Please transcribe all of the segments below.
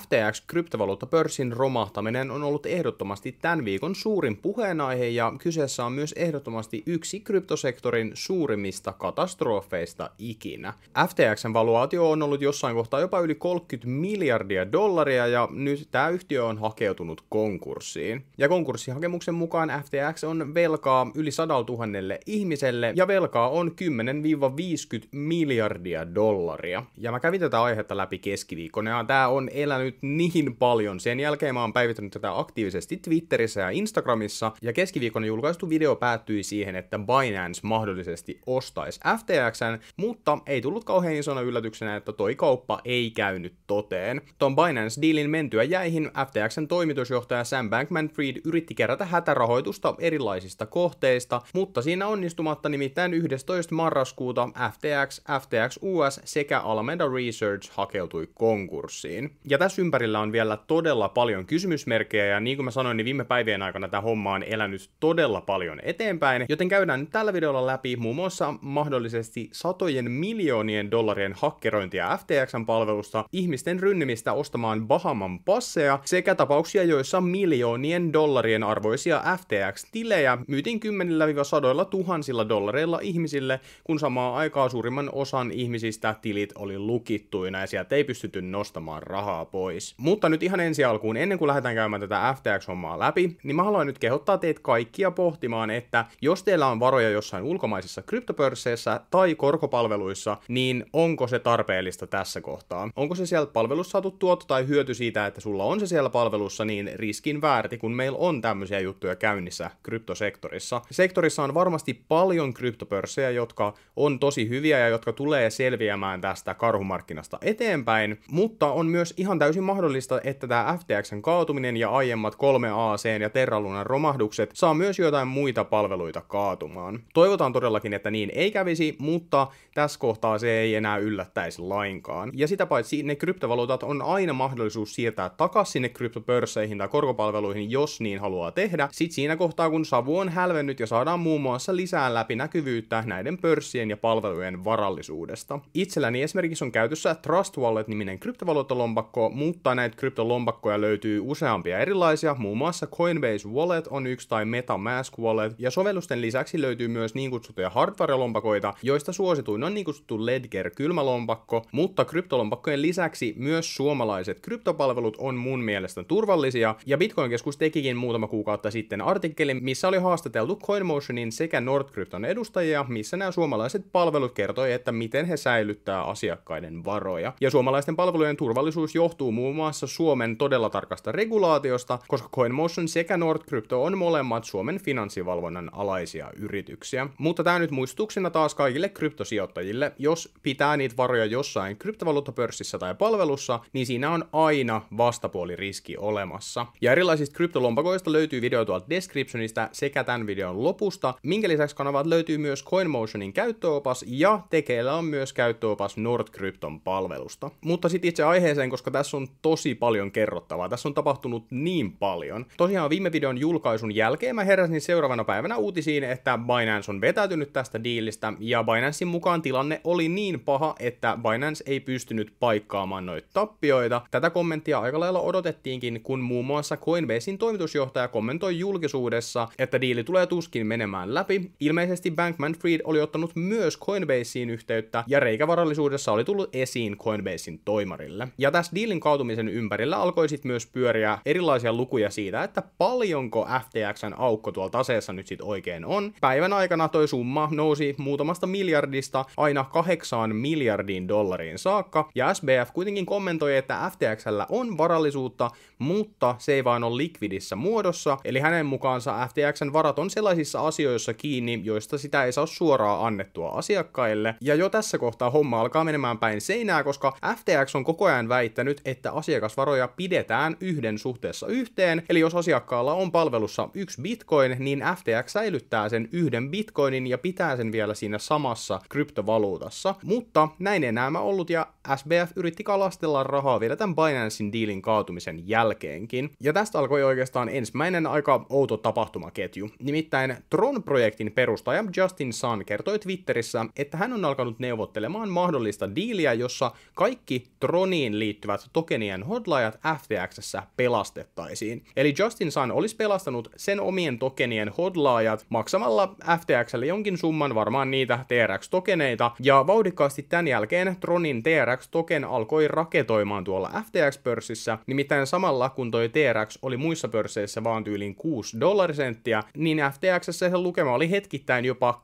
FTX-kryptovaluuttapörssin romahtaminen on ollut ehdottomasti tämän viikon suurin puheenaihe ja kyseessä on myös ehdottomasti yksi kryptosektorin suurimmista katastrofeista ikinä. FTXn valuaatio on ollut jossain kohtaa jopa yli 30 miljardia dollaria ja nyt tämä yhtiö on hakeutunut konkurssiin. Ja konkurssihakemuksen mukaan FTX on velkaa yli 100 000 ihmiselle ja velkaa on 10-50 miljardia dollaria. Ja mä kävin tätä aihetta läpi keskiviikkona ja tää on elänyt niin paljon. Sen jälkeen mä oon päivittänyt tätä aktiivisesti Twitterissä ja Instagramissa ja keskiviikkona julkaistu video päättyi siihen, että Binance mahdollisesti ostaisi FTXn, mutta ei tullut kauhean isona yllätyksenä, että toi kauppa ei käynyt toteen. Ton Binance-dealin mentyä jäihin FTXn toimitusjohtaja Sam Bankman-Fried yritti kerätä hätärahoitusta erilaisista kohteista, mutta siinä onnistumatta nimittäin 11. marraskuuta FTX, FTX US sekä Alameda Research hakeutui konkurssiin. Ja tässä ympärillä on vielä todella paljon kysymysmerkkejä, ja niin kuin mä sanoin, niin viime päivien aikana tämä homma on elänyt todella paljon eteenpäin, joten käydään nyt tällä videolla läpi muun muassa mahdollisesti satojen miljoonien dollarien hakkerointia FTXn palvelusta, ihmisten rynnimistä ostamaan Bahaman passeja sekä tapauksia, joissa miljoonien dollarien arvoisia FTX-tilejä myytiin kymmenillä sadoilla tuhansilla dollareilla ihmisille, kun samaan aikaan suurimman osan ihmisistä tilit oli lukittuina ja sieltä ei pystytty nostamaan rahaa pois. Mutta nyt ihan ensi alkuun, ennen kuin lähdetään käymään tätä FTX-hommaa läpi, niin mä haluan nyt kehottaa teitä kaikkia pohtimaan, että jos teillä on varoja jossain ulkomaisissa kryptopörsseissä tai korkopalveluissa, niin onko se tarpeellista tässä kohtaa? Onko se sieltä palvelussa saatu tuotto tai hyöty siitä, että sulla on se siellä palvelussa, niin riskin väärti, kun meillä on tämmöisiä juttuja käynnissä kryptosektorissa. Sektorissa on varmasti paljon kryptopörssejä, jotka on tosi hyviä ja jotka tulee selviämään tästä karhumarkkinasta eteenpäin, mutta on myös ihan täysin mahdollista, että tämä FTXn kaatuminen ja aiemmat 3AC ja Terralunan romahdukset saa myös jotain muita palveluita kaatumaan. Toivotaan todellakin, että niin ei kävisi, mutta tässä kohtaa se ei enää yllättäisi lainkaan. Ja sitä paitsi ne kryptovaluutat on aina mahdollisuus siirtää takaisin sinne kryptopörsseihin tai korkopalveluihin, jos niin haluaa tehdä. Sitten siinä kohtaa, kun savu on hälvennyt ja saadaan muun muassa lisää läpinäkyvyyttä näiden pörssien ja palvelujen varallisuudesta. Itselläni esimerkiksi on käytössä Trust Wallet-niminen kryptovaluuttalompakko, mutta näitä kryptolompakkoja löytyy useampia erilaisia, muun muassa Coinbase Wallet on yksi tai MetaMask Wallet, ja sovellusten lisäksi löytyy myös niin kutsuttuja hardware-lompakoita, joista suosituin on niin kutsuttu Ledger kylmälompakko, mutta kryptolompakkojen lisäksi myös suomalaiset kryptopalvelut on mun mielestä turvallisia, ja Bitcoin-keskus tekikin muutama kuukautta sitten artikkelin, missä oli haastateltu CoinMotionin sekä Nordcrypton edustajia, missä nämä suomalaiset palvelut kertoi, että miten he säilyttää asiakkaiden varoja. Ja suomalaisten palvelujen turvallisuus johtuu muun muassa Suomen todella tarkasta regulaatiosta, koska CoinMotion sekä Nordcrypto on molemmat Suomen finanssivalvonnan alaisia yrityksiä. Mutta tämä nyt muistutuksena taas kaikille kryptosijoittajille, jos pitää niitä varoja jossain kryptovaluuttapörssissä tai palvelussa, niin siinä on aina vastapuoliriski olemassa. Ja erilaisista kryptolompakoista löytyy video tuolta descriptionista sekä tämän videon lopusta, minkä lisäksi kanavat löytyy myös CoinMotionin käyttöopas ja tekeillä on myös käyttöopas Nordcrypton palvelusta. Mutta sitten itse aiheeseen, koska tässä on tosi paljon kerrottavaa. Tässä on tapahtunut niin paljon. Tosiaan viime videon julkaisun jälkeen mä heräsin seuraavana päivänä uutisiin, että Binance on vetäytynyt tästä diilistä, ja Binancein mukaan tilanne oli niin paha, että Binance ei pystynyt paikkaamaan noita tappioita. Tätä kommenttia aika lailla odotettiinkin, kun muun muassa Coinbasein toimitusjohtaja kommentoi julkisuudessa, että diili tulee tuskin menemään läpi. Ilmeisesti Bankman-Fried oli ottanut myös Coinbaseen yhteyttä, ja reikävarallisuudessa oli tullut esiin Coinbasein toimarille. Ja tässä diilin kaatumisen ympärillä alkoi sitten myös pyöriä erilaisia lukuja siitä, että paljonko FTXn aukko tuolla taseessa nyt sitten oikein on. Päivän aikana toi summa nousi muutamasta miljardista aina kahdeksaan miljardiin dollariin saakka, ja SBF kuitenkin kommentoi, että FTXllä on varallisuutta, mutta se ei vaan ole likvidissä muodossa, eli hänen mukaansa FTXn varat on sellaisissa asioissa kiinni, joista sitä ei saa suoraan annettua asiakkaille, ja jo tässä kohtaa homma alkaa menemään päin seinää, koska FTX on koko ajan väittänyt, että asiakasvaroja pidetään yhden suhteessa yhteen, eli jos asiakkaalla on palvelussa yksi bitcoin, niin FTX säilyttää sen yhden bitcoinin ja pitää sen vielä siinä samassa kryptovaluutassa. Mutta näin ei nämä ollut ja SBF yritti kalastella rahaa vielä tämän Binancein dealin kaatumisen jälkeenkin. Ja tästä alkoi oikeastaan ensimmäinen aika outo tapahtumaketju. Nimittäin Tron-projektin perustaja Justin Sun kertoi Twitterissä, että hän on alkanut neuvottelemaan mahdollista diiliä, jossa kaikki Troniin liittyvät tokenien hodlajat FTXssä pelastettaisiin. Eli Justin Sun olisi pelastanut sen omien tokenien hodlaajat maksamalla FTXlle jonkin summan varmaan niitä TRX-tokeneita, ja vauhdikkaasti tämän jälkeen Tronin TRX-token alkoi raketoimaan tuolla FTX-pörssissä, nimittäin samalla kun toi TRX oli muissa pörsseissä vaan tyylin 6 dollarisenttiä, niin FTXssä se lukema oli hetkittäin jopa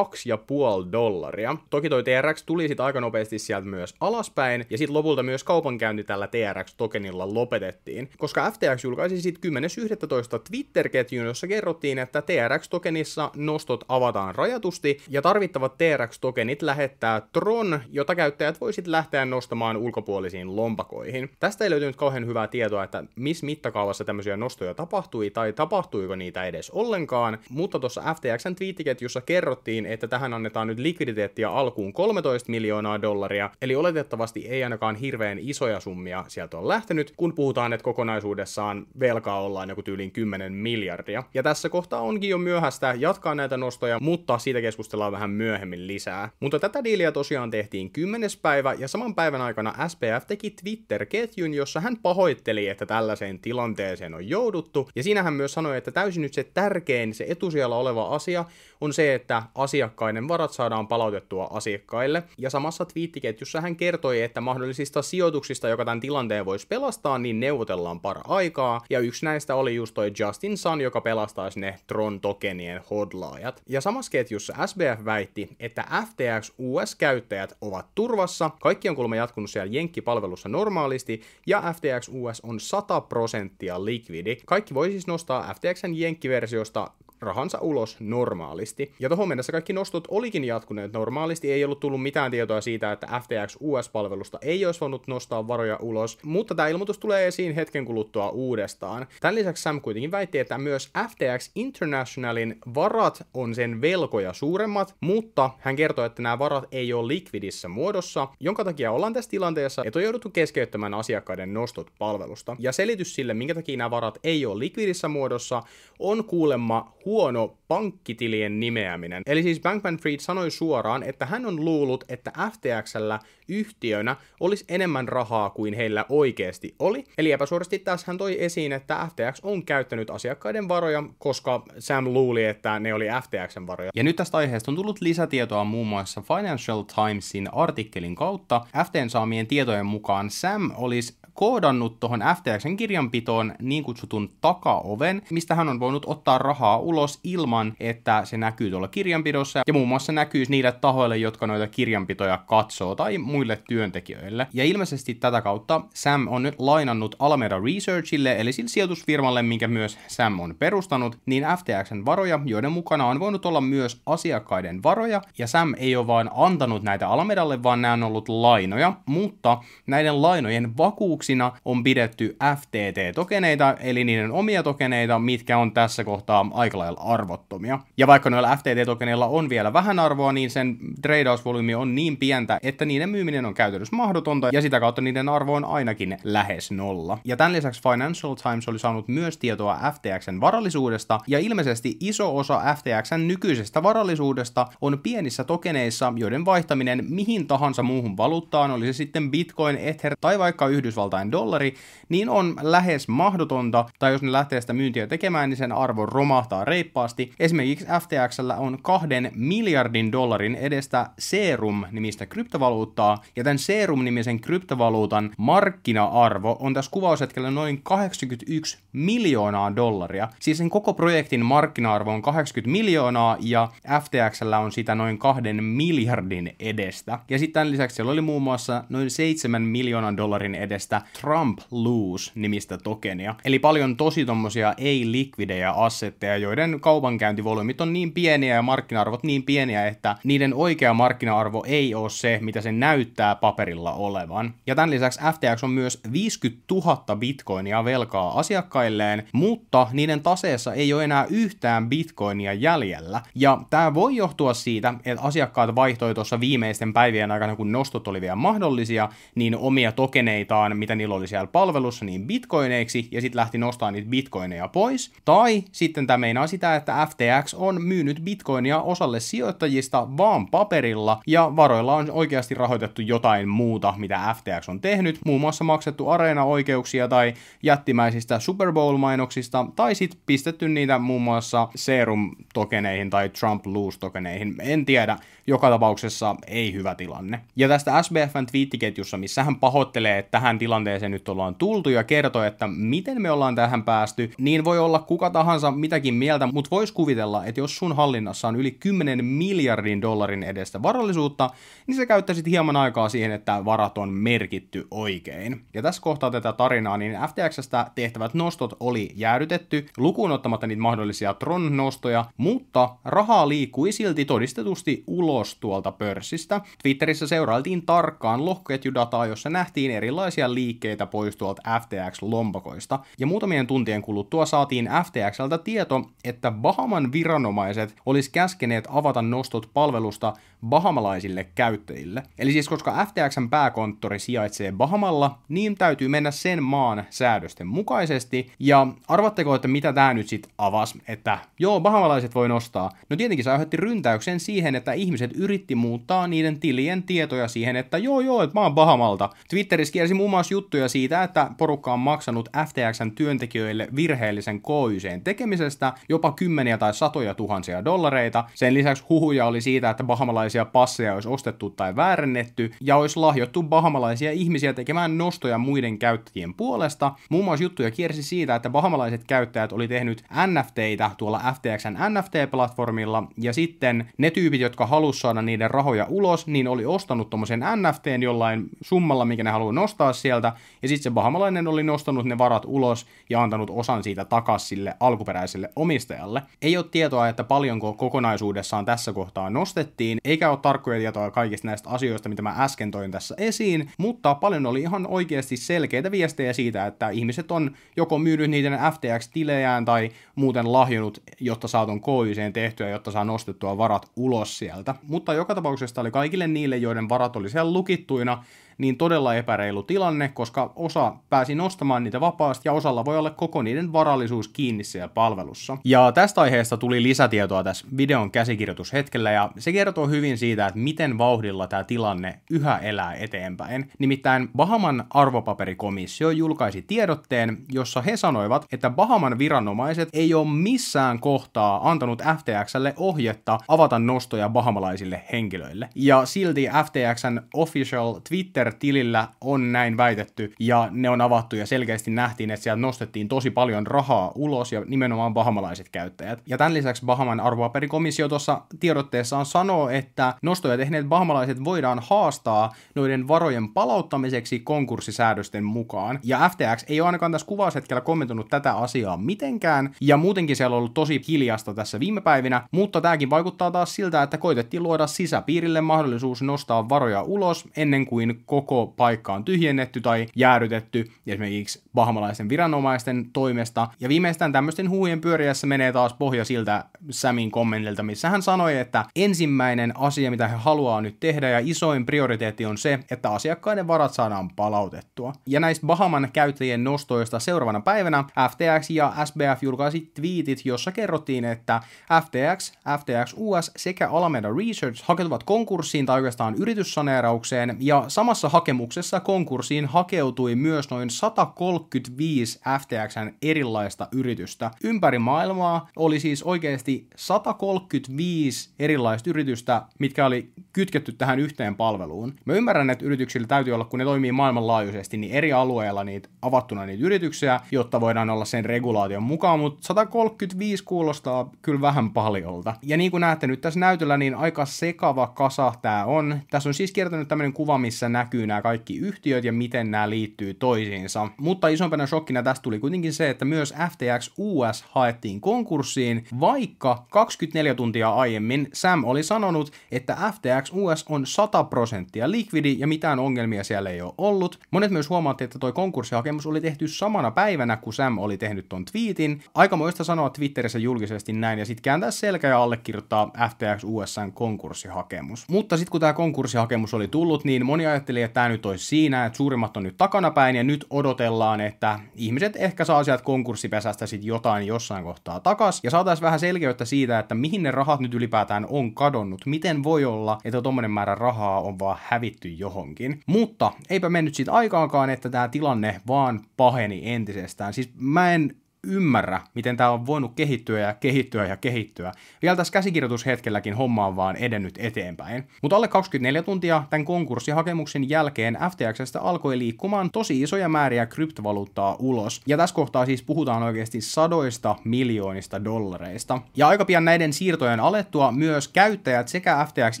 2,5 dollaria. Toki toi TRX tuli sitten aika nopeasti sieltä myös alaspäin, ja sitten lopulta myös kaupankäynti tällä TRX-tokenilla lopetettiin, koska FTX julkaisi sitten 10.11. Twitter-ketjun, jossa kerrottiin, että TRX-tokenissa nostot avataan rajatusti, ja tarvittavat TRX-tokenit lähettää Tron, jota käyttäjät voisit lähteä nostamaan ulkopuolisiin lompakoihin. Tästä ei löytynyt kauhean hyvää tietoa, että missä mittakaavassa tämmöisiä nostoja tapahtui, tai tapahtuiko niitä edes ollenkaan, mutta tuossa FTXn twiittiketjussa kerrottiin, että tähän annetaan nyt likviditeettiä alkuun 13 miljoonaa dollaria, eli oletettavasti ei ainakaan hirveän isoja summia sieltä on lähtenyt, kun puhutaan, että kokonaisuudessaan velkaa ollaan joku tyyliin 10 miljardia. Ja tässä kohtaa onkin jo myöhäistä jatkaa näitä nostoja, mutta siitä keskustellaan vähän myöhemmin lisää. Mutta tätä diiliä tosiaan tehtiin 10. päivä, ja saman päivän aikana SPF teki Twitter-ketjun, jossa hän pahoitteli, että tällaiseen tilanteeseen on jouduttu, ja siinä hän myös sanoi, että täysin nyt se tärkein, se etusijalla oleva asia on se, että asiakkaiden varat saadaan palautettua asiakkaille, ja samassa twiittiketjussa hän kertoi, että mahdollisista sijoituksista, joka tämän tilanteen voisi pelastaa, niin neuvotellaan par aikaa, ja yksi näistä oli just toi Justin Sun, joka pelastaisi ne Tron-tokenien hodlaajat. Ja samassa ketjussa SBF väitti, että FTX US-käyttäjät ovat turvassa, kaikki on kuulemma jatkunut siellä Jenkki-palvelussa normaalisti, ja FTX US on 100 prosenttia likvidi. Kaikki voi siis nostaa FTXn Jenkki-versiosta rahansa ulos normaalisti. Ja tuohon mennessä kaikki nostot olikin jatkuneet normaalisti, ei ollut tullut mitään tietoa siitä, että FTX US-palvelusta ei olisi voinut nostaa varoja ulos, mutta tämä ilmoitus tulee esiin hetken kuluttua uudestaan. Tämän lisäksi Sam kuitenkin väitti, että myös FTX Internationalin varat on sen velkoja suuremmat, mutta hän kertoi, että nämä varat ei ole likvidissä muodossa, jonka takia ollaan tässä tilanteessa, että on jouduttu keskeyttämään asiakkaiden nostot palvelusta. Ja selitys sille, minkä takia nämä varat ei ole likvidissä muodossa, on kuulemma huono pankkitilien nimeäminen. Eli siis Bankman-Fried sanoi suoraan, että hän on luullut, että FTXllä yhtiönä olisi enemmän rahaa kuin heillä oikeasti oli. Eli epäsuorasti tässä hän toi esiin, että FTX on käyttänyt asiakkaiden varoja, koska Sam luuli, että ne oli FTXn varoja. Ja nyt tästä aiheesta on tullut lisätietoa muun muassa Financial Timesin artikkelin kautta. FTn saamien tietojen mukaan Sam olisi koodannut tuohon FTXn kirjanpitoon niin kutsutun takaoven, mistä hän on voinut ottaa rahaa ulos ilman, että se näkyy tuolla kirjanpidossa, ja muun muassa näkyy niille tahoille, jotka noita kirjanpitoja katsoo, tai muille työntekijöille. Ja ilmeisesti tätä kautta Sam on nyt lainannut Alameda Researchille, eli sille sijoitusfirmalle, minkä myös Sam on perustanut, niin FTXn varoja, joiden mukana on voinut olla myös asiakkaiden varoja, ja Sam ei ole vain antanut näitä Alamedalle, vaan nämä on ollut lainoja, mutta näiden lainojen vakuuksina on pidetty FTT-tokeneita, eli niiden omia tokeneita, mitkä on tässä kohtaa aika lailla arvottomia. Ja vaikka noilla FTT-tokeneilla on vielä vähän arvoa, niin sen tradeausvolyymi on niin pientä, että niiden myyminen on käytännössä mahdotonta, ja sitä kautta niiden arvo on ainakin lähes nolla. Ja tämän lisäksi Financial Times oli saanut myös tietoa FTXn varallisuudesta, ja ilmeisesti iso osa FTXn nykyisestä varallisuudesta on pienissä tokeneissa, joiden vaihtaminen mihin tahansa muuhun valuuttaan, oli se sitten Bitcoin, Ether tai vaikka Yhdysvaltain dollari, niin on lähes mahdotonta, tai jos ne lähtee sitä myyntiä tekemään, niin sen arvo romahtaa reippaasti. Esimerkiksi FTXllä on kahden miljardin dollarin edestä Serum-nimistä kryptovaluuttaa, ja tämän Serum-nimisen kryptovaluutan markkina-arvo on tässä kuvaushetkellä noin 81 miljoonaa dollaria. Siis sen koko projektin markkina-arvo on 80 miljoonaa, ja FTXllä on sitä noin kahden miljardin edestä. Ja sitten tämän lisäksi siellä oli muun muassa noin 7 miljoonan dollarin edestä Trump Lose-nimistä tokenia. Eli paljon tosi tommosia ei-likvidejä assetteja, joiden kaupankäyntivolyymit on niin pieniä ja markkina-arvot niin pieniä, että niiden oikea markkina-arvo ei ole se, mitä se näyttää paperilla olevan. Ja tämän lisäksi FTX on myös 50 000 bitcoinia velkaa asiakkailleen, mutta niiden taseessa ei ole enää yhtään bitcoinia jäljellä. Ja tämä voi johtua siitä, että asiakkaat vaihtoi tuossa viimeisten päivien aikana, kun nostot oli vielä mahdollisia, niin omia tokeneitaan, mitä niillä oli siellä palvelussa, niin bitcoineiksi, ja sitten lähti nostaa niitä bitcoineja pois. Tai sitten tämä meinaa sitä, että FTX on myynyt bitcoinia osalle sijoittajista vaan paperilla, ja varoilla on oikeasti rahoitettu jotain muuta, mitä FTX on tehnyt, muun muassa maksettu areena-oikeuksia tai jättimäisistä Super Bowl-mainoksista, tai sitten pistetty niitä muun muassa Serum-tokeneihin tai Trump Lose-tokeneihin. En tiedä, joka tapauksessa ei hyvä tilanne. Ja tästä SBFn twiittiketjussa, missä hän pahoittelee, että tähän tilanteeseen nyt ollaan tultu ja kertoo, että miten me ollaan tähän päästy, niin voi olla kuka tahansa mitäkin mieltä, mutta vois kuvitella, että jos sun hallinnassa on yli 10 miljardin dollarin edestä varallisuutta, niin sä käyttäisit hieman aikaa siihen, että varat on merkitty oikein. Ja tässä kohtaa tätä tarinaa, niin FTXstä tehtävät nostot oli jäädytetty, lukuun ottamatta niitä mahdollisia Tron-nostoja, mutta rahaa liikkui silti todistetusti ulos tuolta pörssistä. Twitterissä seurailtiin tarkkaan lohkoketjudataa, jossa nähtiin erilaisia liikkeitä pois tuolta FTX-lompakoista. Ja muutamien tuntien kuluttua saatiin FTXltä tieto, että Bahaman viranomaiset olisi käskeneet avata nostot palvelusta bahamalaisille käyttäjille. Eli siis koska FTXn pääkonttori sijaitsee Bahamalla, niin täytyy mennä sen maan säädösten mukaisesti. Ja arvatteko, että mitä tämä nyt sitten avas, että joo, bahamalaiset voi nostaa. No tietenkin se aiheutti ryntäyksen siihen, että ihmiset yritti muuttaa niiden tilien tietoja siihen, että joo joo, että mä oon Bahamalta. Twitterissä kiersi muun muassa juttuja siitä, että porukka on maksanut FTXn työntekijöille virheellisen KYCn tekemisestä jopa kymmeniä tai satoja tuhansia dollareita. Sen lisäksi huhuja oli siitä, että bahamalaisia passeja olisi ostettu tai väärennetty, ja olisi lahjottu bahamalaisia ihmisiä tekemään nostoja muiden käyttäjien puolesta. Muun muassa juttuja kiersi siitä, että bahamalaiset käyttäjät oli tehnyt NFTitä tuolla FTXn NFT-platformilla, ja sitten ne tyypit, jotka halusivat saada niiden rahoja ulos, niin oli ostanut tommosen NFTn jollain summalla, mikä ne haluaa nostaa sieltä, ja sitten se bahamalainen oli nostanut ne varat ulos ja antanut osan siitä takas sille alkuperäiselle omistajalle. Ei ole tietoa, että paljonko kokonaisuudessaan tässä kohtaa nostettiin, eikä ole tarkkoja tietoa kaikista näistä asioista, mitä mä äsken toin tässä esiin, mutta paljon oli ihan oikeasti selkeitä viestejä siitä, että ihmiset on joko myynyt niiden FTX-tilejään tai muuten lahjonut, jotta saa ton KYCen tehtyä, jotta saa nostettua varat ulos sieltä. Mutta joka tapauksessa oli kaikille niille, joiden varat oli siellä lukittuina, niin todella epäreilu tilanne, koska osa pääsi nostamaan niitä vapaasti ja osalla voi olla koko niiden varallisuus kiinni siellä palvelussa. Ja tästä aiheesta tuli lisätietoa tässä videon käsikirjoitushetkellä ja se kertoo hyvin siitä, että miten vauhdilla tämä tilanne yhä elää eteenpäin. Nimittäin Bahaman arvopaperikomissio julkaisi tiedotteen, jossa he sanoivat, että Bahaman viranomaiset ei ole missään kohtaa antanut FTXlle ohjetta avata nostoja bahamalaisille henkilöille. Ja silti FTXn official Twitter Twitter-tilillä on näin väitetty, ja ne on avattu ja selkeästi nähtiin, että sieltä nostettiin tosi paljon rahaa ulos, ja nimenomaan bahamalaiset käyttäjät. Ja tämän lisäksi Bahaman arvopaperikomissio tuossa tiedotteessaan sanoo, että nostoja tehneet bahamalaiset voidaan haastaa noiden varojen palauttamiseksi konkurssisäädösten mukaan. Ja FTX ei ole ainakaan tässä kuvaushetkellä kommentoinut tätä asiaa mitenkään, ja muutenkin siellä on ollut tosi hiljasta tässä viime päivinä, mutta tämäkin vaikuttaa taas siltä, että koitettiin luoda sisäpiirille mahdollisuus nostaa varoja ulos ennen kuin koko paikka on tyhjennetty tai jäädytetty esimerkiksi bahamalaisten viranomaisten toimesta. Ja viimeistään tämmöisten huujen pyöriässä menee taas pohja siltä Samin kommentilta, missä hän sanoi, että ensimmäinen asia, mitä he haluaa nyt tehdä ja isoin prioriteetti on se, että asiakkaiden varat saadaan palautettua. Ja näistä Bahaman käyttäjien nostoista seuraavana päivänä FTX ja SBF julkaisi tweetit, jossa kerrottiin, että FTX, FTX US sekä Alameda Research hakeutuvat konkurssiin tai oikeastaan yrityssaneeraukseen ja samassa Samassa hakemuksessa konkurssiin hakeutui myös noin 135 FTXn erilaista yritystä. Ympäri maailmaa oli siis oikeasti 135 erilaista yritystä, mitkä oli kytketty tähän yhteen palveluun. Mä ymmärrän, että yrityksillä täytyy olla, kun ne toimii maailmanlaajuisesti, niin eri alueilla niitä avattuna niitä yrityksiä, jotta voidaan olla sen regulaation mukaan, mutta 135 kuulostaa kyllä vähän paljolta. Ja niin kuin näette nyt tässä näytöllä, niin aika sekava kasa tää on. Tässä on siis kiertänyt tämmöinen kuva, missä näkyy näkyy nämä kaikki yhtiöt ja miten nämä liittyy toisiinsa. Mutta isompana shokkina tästä tuli kuitenkin se, että myös FTX US haettiin konkurssiin, vaikka 24 tuntia aiemmin Sam oli sanonut, että FTX US on 100 prosenttia likvidi ja mitään ongelmia siellä ei ole ollut. Monet myös huomaattiin, että toi konkurssihakemus oli tehty samana päivänä, kun Sam oli tehnyt ton tweetin. Aikamoista sanoa Twitterissä julkisesti näin ja sitten kääntää selkä ja allekirjoittaa FTX USn konkurssihakemus. Mutta sitten kun tämä konkurssihakemus oli tullut, niin moni ajatteli, että tämä nyt olisi siinä, että suurimmat on nyt takanapäin ja nyt odotellaan, että ihmiset ehkä saa sieltä konkurssipesästä sitten jotain jossain kohtaa takas ja saataisiin vähän selkeyttä siitä, että mihin ne rahat nyt ylipäätään on kadonnut. Miten voi olla, että tuommoinen määrä rahaa on vaan hävitty johonkin. Mutta eipä mennyt siitä aikaakaan, että tämä tilanne vaan paheni entisestään. Siis mä en ymmärrä, miten tämä on voinut kehittyä ja kehittyä ja kehittyä. Vielä tässä käsikirjoitushetkelläkin homma on vaan edennyt eteenpäin. Mutta alle 24 tuntia tämän konkurssihakemuksen jälkeen FTXstä alkoi liikkumaan tosi isoja määriä kryptovaluuttaa ulos. Ja tässä kohtaa siis puhutaan oikeasti sadoista miljoonista dollareista. Ja aika pian näiden siirtojen alettua myös käyttäjät sekä FTX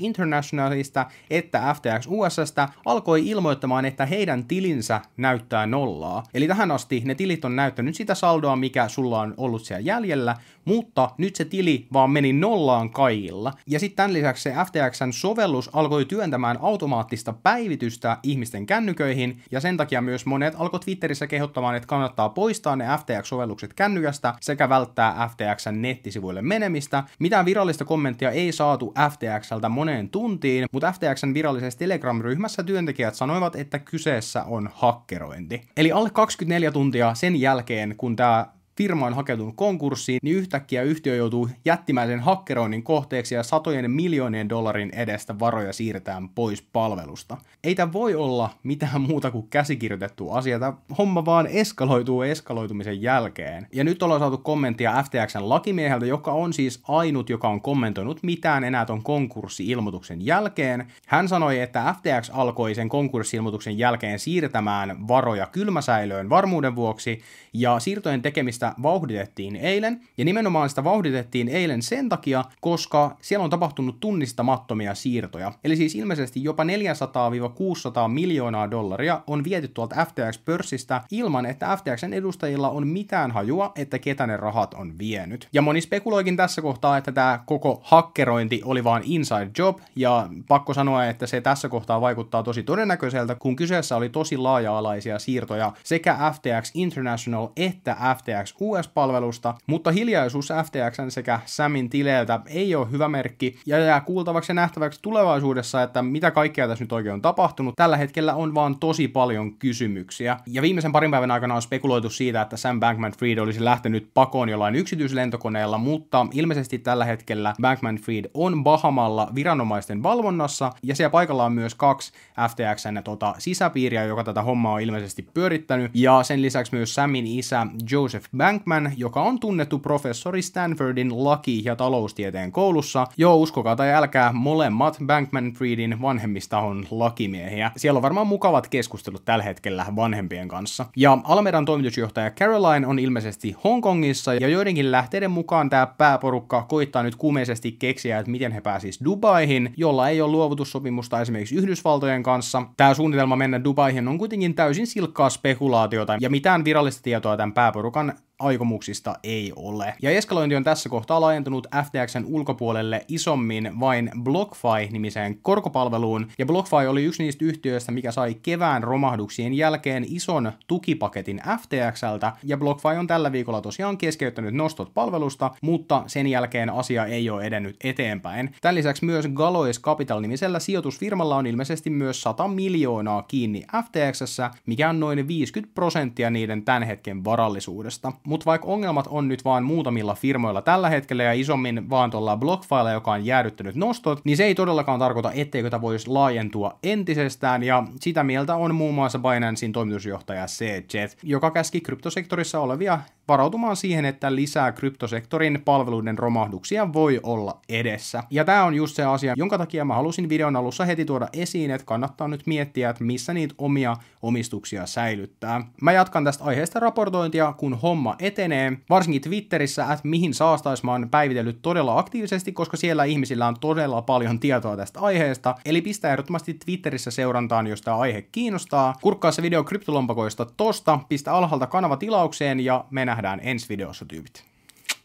Internationalista että FTX USAsta alkoi ilmoittamaan, että heidän tilinsä näyttää nollaa. Eli tähän asti ne tilit on näyttänyt sitä saldoa, mikä mikä sulla on ollut siellä jäljellä, mutta nyt se tili vaan meni nollaan kaikilla. Ja sitten tämän lisäksi se FTXn sovellus alkoi työntämään automaattista päivitystä ihmisten kännyköihin, ja sen takia myös monet alkoi Twitterissä kehottamaan, että kannattaa poistaa ne FTX-sovellukset kännykästä sekä välttää FTXn nettisivuille menemistä. Mitään virallista kommenttia ei saatu FTXltä moneen tuntiin, mutta FTXn virallisessa Telegram-ryhmässä työntekijät sanoivat, että kyseessä on hakkerointi. Eli alle 24 tuntia sen jälkeen, kun tämä firma on hakeutunut konkurssiin, niin yhtäkkiä yhtiö joutuu jättimäisen hakkeroinnin kohteeksi ja satojen miljoonien dollarin edestä varoja siirretään pois palvelusta. Ei tämä voi olla mitään muuta kuin käsikirjoitettu asia. Tämä homma vaan eskaloituu eskaloitumisen jälkeen. Ja nyt ollaan saatu kommenttia FTXn lakimieheltä, joka on siis ainut, joka on kommentoinut mitään enää ton konkurssi-ilmoituksen jälkeen. Hän sanoi, että FTX alkoi sen konkurssi-ilmoituksen jälkeen siirtämään varoja kylmäsäilöön varmuuden vuoksi, ja siirtojen tekemistä sitä vauhditettiin eilen, ja nimenomaan sitä vauhditettiin eilen sen takia, koska siellä on tapahtunut tunnistamattomia siirtoja. Eli siis ilmeisesti jopa 400-600 miljoonaa dollaria on viety tuolta FTX-pörssistä ilman, että FTXn edustajilla on mitään hajua, että ketä ne rahat on vienyt. Ja moni spekuloikin tässä kohtaa, että tämä koko hakkerointi oli vaan inside job, ja pakko sanoa, että se tässä kohtaa vaikuttaa tosi todennäköiseltä, kun kyseessä oli tosi laaja-alaisia siirtoja sekä FTX International että FTX US-palvelusta, mutta hiljaisuus FTXn sekä Samin tileiltä ei ole hyvä merkki, ja jää kuultavaksi ja nähtäväksi tulevaisuudessa, että mitä kaikkea tässä nyt oikein on tapahtunut. Tällä hetkellä on vaan tosi paljon kysymyksiä, ja viimeisen parin päivän aikana on spekuloitu siitä, että Sam Bankman-Fried olisi lähtenyt pakoon jollain yksityislentokoneella, mutta ilmeisesti tällä hetkellä Bankman-Fried on Bahamalla viranomaisten valvonnassa, ja siellä paikalla on myös kaksi FTXn tota, sisäpiiriä, joka tätä hommaa on ilmeisesti pyörittänyt, ja sen lisäksi myös Samin isä Joseph Bankman, joka on tunnettu professori Stanfordin laki- ja taloustieteen koulussa. Joo, uskokaa tai älkää, molemmat Bankman-Friedin vanhemmista on lakimiehiä. Siellä on varmaan mukavat keskustelut tällä hetkellä vanhempien kanssa. Ja Almedan toimitusjohtaja Caroline on ilmeisesti Hongkongissa, ja joidenkin lähteiden mukaan tämä pääporukka koittaa nyt kuumeisesti keksiä, että miten he pääsisivät Dubaihin, jolla ei ole luovutussopimusta esimerkiksi Yhdysvaltojen kanssa. Tämä suunnitelma mennä Dubaihin on kuitenkin täysin silkkaa spekulaatiota, ja mitään virallista tietoa tämän pääporukan aikomuksista ei ole. Ja eskalointi on tässä kohtaa laajentunut FTXn ulkopuolelle isommin vain BlockFi-nimiseen korkopalveluun, ja BlockFi oli yksi niistä yhtiöistä, mikä sai kevään romahduksien jälkeen ison tukipaketin FTXltä, ja BlockFi on tällä viikolla tosiaan keskeyttänyt nostot palvelusta, mutta sen jälkeen asia ei ole edennyt eteenpäin. Tämän lisäksi myös Galois Capital-nimisellä sijoitusfirmalla on ilmeisesti myös 100 miljoonaa kiinni FTXssä, mikä on noin 50 prosenttia niiden tämän hetken varallisuudesta. Mutta vaikka ongelmat on nyt vaan muutamilla firmoilla tällä hetkellä ja isommin vaan tuolla BlockFile, joka on jäädyttänyt nostot, niin se ei todellakaan tarkoita, etteikö tämä voisi laajentua entisestään, ja sitä mieltä on muun muassa Binancein toimitusjohtaja C. Jet, joka käski kryptosektorissa olevia varautumaan siihen, että lisää kryptosektorin palveluiden romahduksia voi olla edessä. Ja tämä on just se asia, jonka takia mä halusin videon alussa heti tuoda esiin, että kannattaa nyt miettiä, että missä niitä omia omistuksia säilyttää. Mä jatkan tästä aiheesta raportointia, kun homma etenee. Varsinkin Twitterissä, että mihin saastais mä oon päivitellyt todella aktiivisesti, koska siellä ihmisillä on todella paljon tietoa tästä aiheesta. Eli pistä ehdottomasti Twitterissä seurantaan, jos tämä aihe kiinnostaa. Kurkkaa se video kryptolompakoista tosta, pistä alhaalta kanava tilaukseen ja mennä nähdään ensi videossa tyypit.